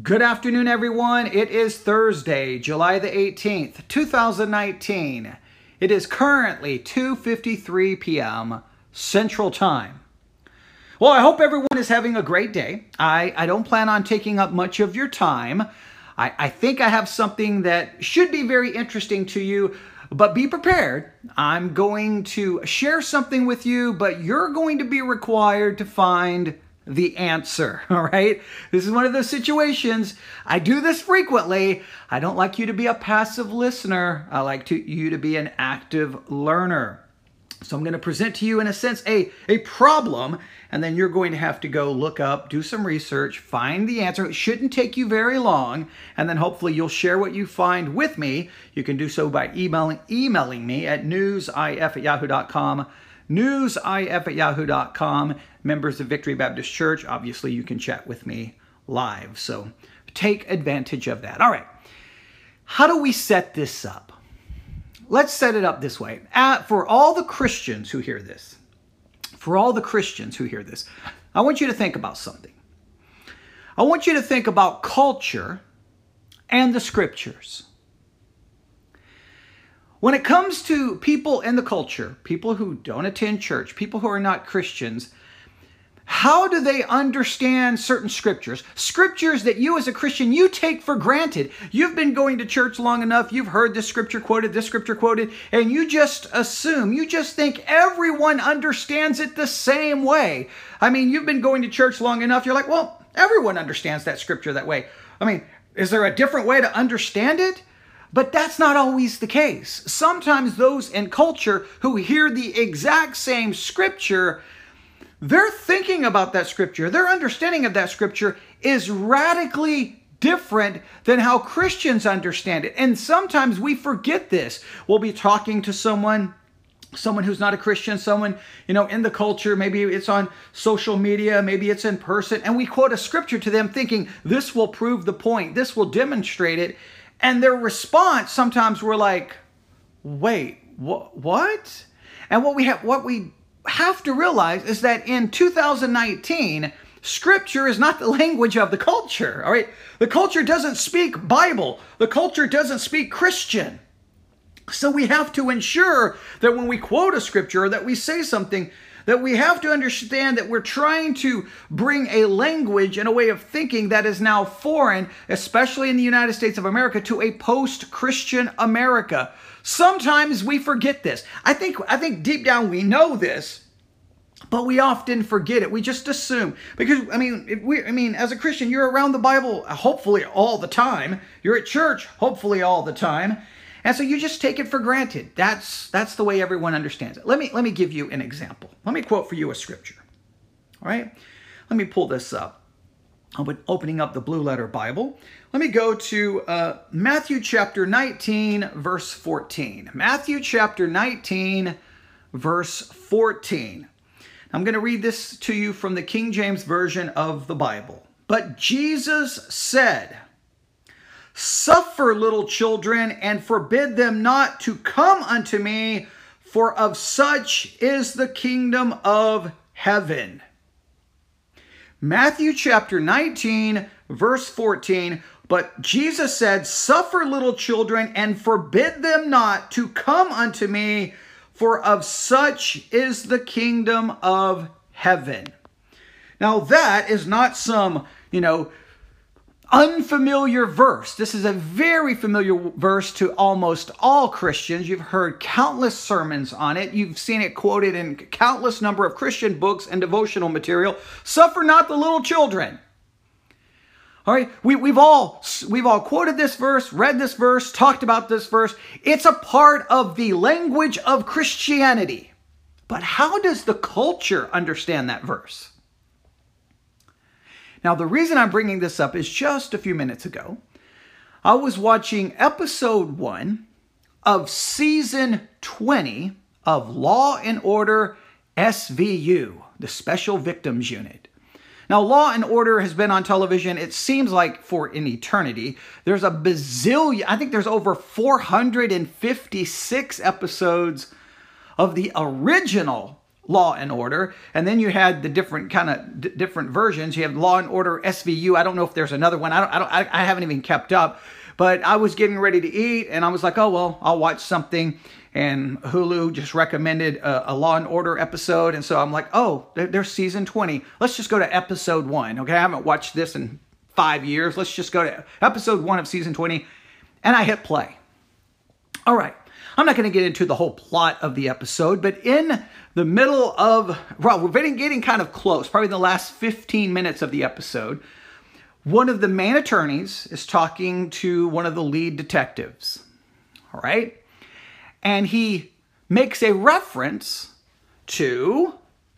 Good afternoon, everyone. It is Thursday, July the 18th, 2019. It is currently 2.53 p.m. Central Time. Well, I hope everyone is having a great day. I, I don't plan on taking up much of your time. I, I think I have something that should be very interesting to you, but be prepared. I'm going to share something with you, but you're going to be required to find the answer. All right. This is one of those situations. I do this frequently. I don't like you to be a passive listener. I like to, you to be an active learner. So I'm going to present to you, in a sense, a, a problem, and then you're going to have to go look up, do some research, find the answer. It shouldn't take you very long, and then hopefully you'll share what you find with me. You can do so by emailing, emailing me at newsif at yahoo.com newsif at yahoo.com. Members of Victory Baptist Church, obviously you can chat with me live. So take advantage of that. All right. How do we set this up? Let's set it up this way. For all the Christians who hear this, for all the Christians who hear this, I want you to think about something. I want you to think about culture and the scriptures. When it comes to people in the culture, people who don't attend church, people who are not Christians, how do they understand certain scriptures? Scriptures that you as a Christian, you take for granted. You've been going to church long enough, you've heard this scripture quoted, this scripture quoted, and you just assume, you just think everyone understands it the same way. I mean, you've been going to church long enough, you're like, well, everyone understands that scripture that way. I mean, is there a different way to understand it? But that's not always the case. Sometimes those in culture who hear the exact same scripture, they're thinking about that scripture, their understanding of that scripture is radically different than how Christians understand it. And sometimes we forget this. We'll be talking to someone someone who's not a Christian, someone, you know, in the culture, maybe it's on social media, maybe it's in person, and we quote a scripture to them thinking this will prove the point, this will demonstrate it. And their response sometimes we're like, wait, wh- what? And what we have what we have to realize is that in 2019, scripture is not the language of the culture. All right. The culture doesn't speak Bible. The culture doesn't speak Christian. So we have to ensure that when we quote a scripture or that we say something, that we have to understand that we're trying to bring a language and a way of thinking that is now foreign, especially in the United States of America, to a post-Christian America. Sometimes we forget this. I think I think deep down we know this, but we often forget it. We just assume because I mean, if we I mean, as a Christian, you're around the Bible hopefully all the time. You're at church hopefully all the time. And so you just take it for granted. That's that's the way everyone understands it. Let me let me give you an example. Let me quote for you a scripture. All right? Let me pull this up. Be opening up the Blue Letter Bible. Let me go to uh, Matthew chapter 19, verse 14. Matthew chapter 19, verse 14. I'm going to read this to you from the King James Version of the Bible. But Jesus said, Suffer little children and forbid them not to come unto me, for of such is the kingdom of heaven. Matthew chapter 19, verse 14. But Jesus said, Suffer little children and forbid them not to come unto me, for of such is the kingdom of heaven. Now, that is not some, you know, unfamiliar verse. This is a very familiar verse to almost all Christians. You've heard countless sermons on it. You've seen it quoted in countless number of Christian books and devotional material. Suffer not the little children. All right, we, we've all we've all quoted this verse, read this verse, talked about this verse. It's a part of the language of Christianity. But how does the culture understand that verse? Now, the reason I'm bringing this up is just a few minutes ago, I was watching episode one of season 20 of Law and Order SVU, the Special Victims Unit. Now, Law and Order has been on television, it seems like for an eternity. There's a bazillion, I think there's over 456 episodes of the original Law and Order, and then you had the different kind of d- different versions. You have Law and Order SVU. I don't know if there's another one. I don't. I don't. I, I haven't even kept up. But I was getting ready to eat, and I was like, oh well, I'll watch something. And Hulu just recommended a, a Law and Order episode, and so I'm like, oh, there's season 20. Let's just go to episode one. Okay, I haven't watched this in five years. Let's just go to episode one of season 20, and I hit play. All right. I'm not going to get into the whole plot of the episode, but in the middle of, well, we're getting, getting kind of close, probably the last 15 minutes of the episode. One of the main attorneys is talking to one of the lead detectives. All right. And he makes a reference to,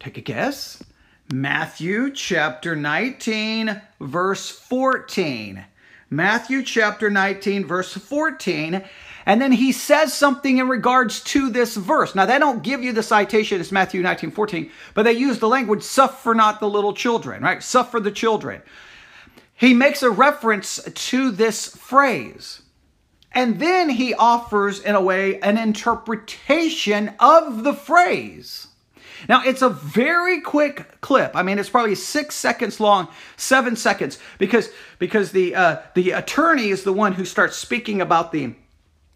take a guess, Matthew chapter 19, verse 14. Matthew chapter 19, verse 14. And then he says something in regards to this verse. Now, they don't give you the citation, it's Matthew 19, 14, but they use the language, suffer not the little children, right? Suffer the children. He makes a reference to this phrase. And then he offers, in a way, an interpretation of the phrase. Now, it's a very quick clip. I mean, it's probably six seconds long, seven seconds, because, because the, uh, the attorney is the one who starts speaking about the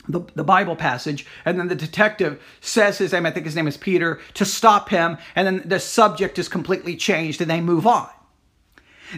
the, the Bible passage, and then the detective says his name, I think his name is Peter, to stop him, and then the subject is completely changed and they move on.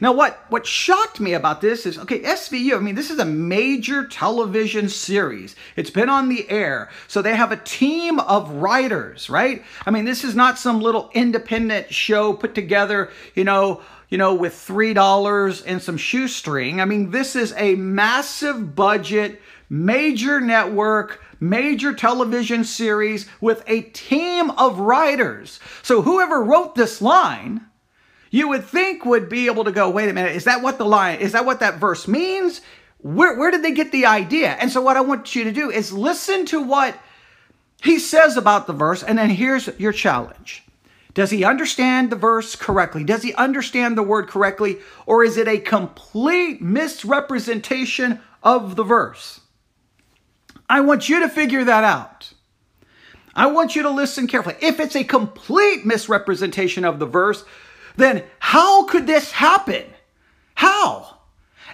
Now, what, what shocked me about this is okay, SVU, I mean, this is a major television series. It's been on the air. So they have a team of writers, right? I mean, this is not some little independent show put together, you know, you know, with $3 and some shoestring. I mean, this is a massive budget major network, major television series with a team of writers. So whoever wrote this line, you would think would be able to go, wait a minute, is that what the line, is that what that verse means? Where, where did they get the idea? And so what I want you to do is listen to what he says about the verse, and then here's your challenge. Does he understand the verse correctly? Does he understand the word correctly? Or is it a complete misrepresentation of the verse? I want you to figure that out. I want you to listen carefully. If it's a complete misrepresentation of the verse, then how could this happen? How?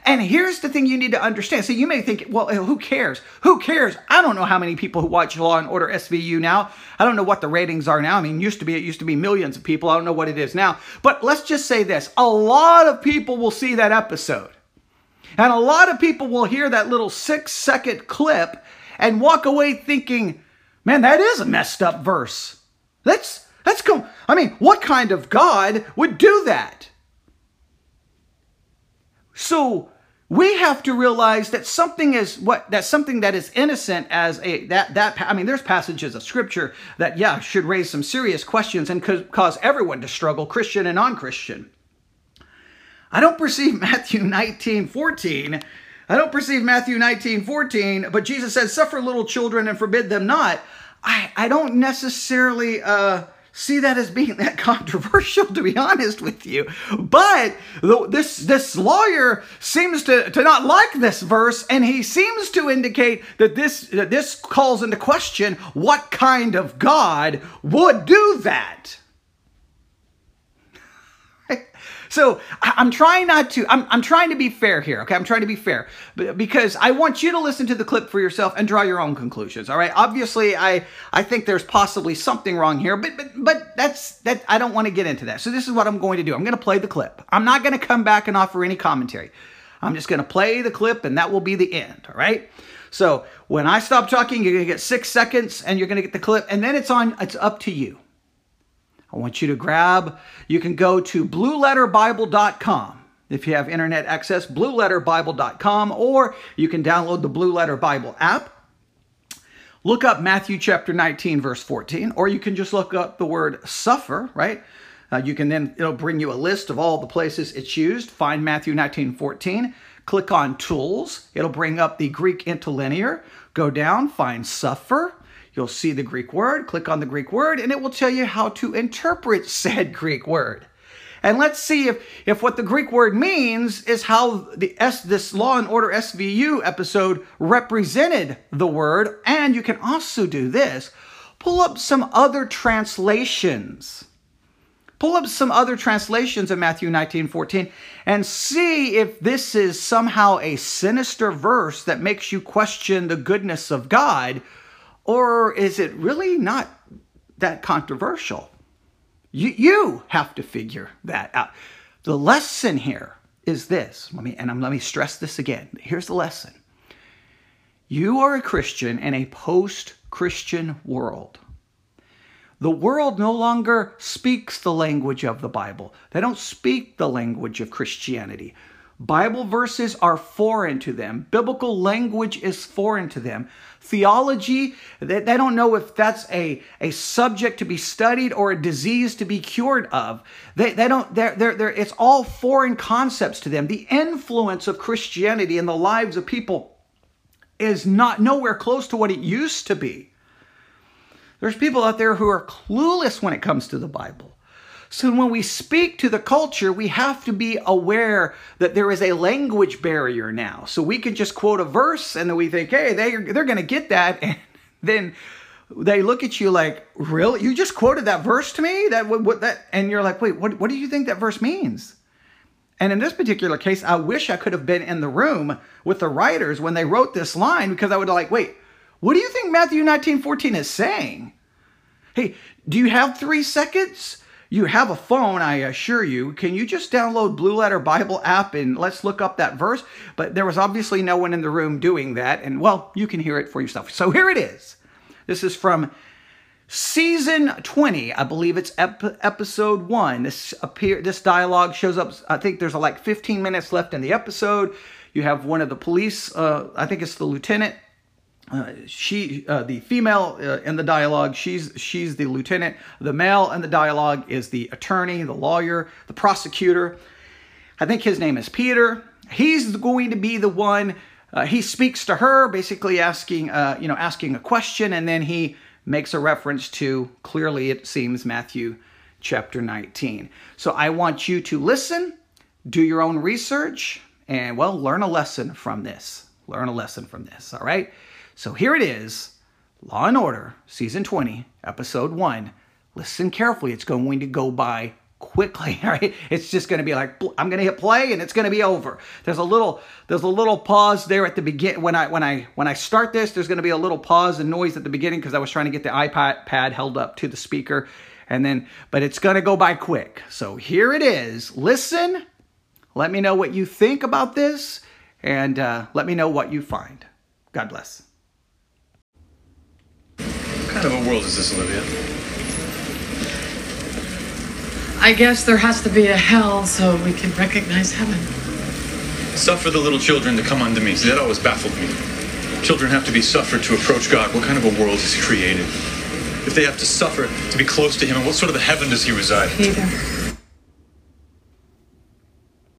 And here's the thing you need to understand. So you may think, well, eh, who cares? Who cares? I don't know how many people who watch Law and Order SVU now. I don't know what the ratings are now. I mean, used to be it used to be millions of people. I don't know what it is now. But let's just say this. A lot of people will see that episode. And a lot of people will hear that little 6-second clip and walk away thinking, man, that is a messed up verse. That's that's come. I mean, what kind of God would do that? So we have to realize that something is what that something that is innocent as a that that I mean, there's passages of scripture that yeah should raise some serious questions and could cause everyone to struggle, Christian and non-Christian. I don't perceive Matthew 19, 14 I don't perceive Matthew 19, 14, but Jesus says, suffer little children and forbid them not. I, I don't necessarily uh, see that as being that controversial, to be honest with you. But the, this, this lawyer seems to, to not like this verse, and he seems to indicate that this, that this calls into question what kind of God would do that. So I'm trying not to, I'm, I'm trying to be fair here, okay? I'm trying to be fair because I want you to listen to the clip for yourself and draw your own conclusions, all right? Obviously, I, I think there's possibly something wrong here, but, but, but that's, that, I don't want to get into that. So this is what I'm going to do. I'm going to play the clip. I'm not going to come back and offer any commentary. I'm just going to play the clip and that will be the end, all right? So when I stop talking, you're going to get six seconds and you're going to get the clip and then it's on, it's up to you. I want you to grab, you can go to blueletterbible.com. If you have internet access, blueletterbible.com, or you can download the Blue Letter Bible app. Look up Matthew chapter 19, verse 14, or you can just look up the word suffer, right? Uh, you can then, it'll bring you a list of all the places it's used. Find Matthew 19, 14. Click on tools. It'll bring up the Greek interlinear. Go down, find suffer. You'll see the Greek word, click on the Greek word, and it will tell you how to interpret said Greek word. And let's see if, if what the Greek word means is how the S, this Law and Order SVU episode represented the word. And you can also do this pull up some other translations Pull up some other translations of Matthew 19, 14 and see if this is somehow a sinister verse that makes you question the goodness of God, or is it really not that controversial? You, you have to figure that out. The lesson here is this. Let me and I'm, let me stress this again. Here's the lesson. You are a Christian in a post-Christian world. The world no longer speaks the language of the Bible. They don't speak the language of Christianity. Bible verses are foreign to them. Biblical language is foreign to them. Theology, they, they don't know if that's a, a subject to be studied or a disease to be cured of. They, they don't, they're, they're, they're, it's all foreign concepts to them. The influence of Christianity in the lives of people is not nowhere close to what it used to be. There's people out there who are clueless when it comes to the Bible. So when we speak to the culture, we have to be aware that there is a language barrier now. So we can just quote a verse and then we think, hey, they, they're going to get that. And then they look at you like, really? You just quoted that verse to me? That what that? And you're like, wait, what, what do you think that verse means? And in this particular case, I wish I could have been in the room with the writers when they wrote this line because I would have like, wait, what do you think Matthew 19, 14 is saying? Hey, do you have three seconds? You have a phone, I assure you. Can you just download Blue Letter Bible app and let's look up that verse? But there was obviously no one in the room doing that. And well, you can hear it for yourself. So here it is. This is from season 20 i believe it's ep episode 1 this appear this dialogue shows up i think there's like 15 minutes left in the episode you have one of the police uh, i think it's the lieutenant uh, she, uh, the female uh, in the dialogue, she's she's the lieutenant. The male in the dialogue is the attorney, the lawyer, the prosecutor. I think his name is Peter. He's going to be the one. Uh, he speaks to her, basically asking, uh, you know, asking a question, and then he makes a reference to clearly it seems Matthew chapter 19. So I want you to listen, do your own research, and well, learn a lesson from this. Learn a lesson from this. All right. So here it is Law and Order, Season 20, Episode 1. Listen carefully, it's going to go by quickly right? It's just going to be like i'm going to hit play and it's going to be over. There's a little there's a little pause there at the begin when i when i when i start this there's going to be a little pause and noise at the beginning because i was trying to get the ipad pad held up to the speaker. And then but it's going to go by quick. So here it is. Listen let me know what you think about this and uh, let me know what you find. God bless kind of a world is this, Olivia? I guess there has to be a hell so we can recognize heaven. Suffer the little children to come unto me. See, that always baffled me. Children have to be suffered to approach God. What kind of a world has He created? If they have to suffer to be close to Him, and what sort of a heaven does He reside? Peter.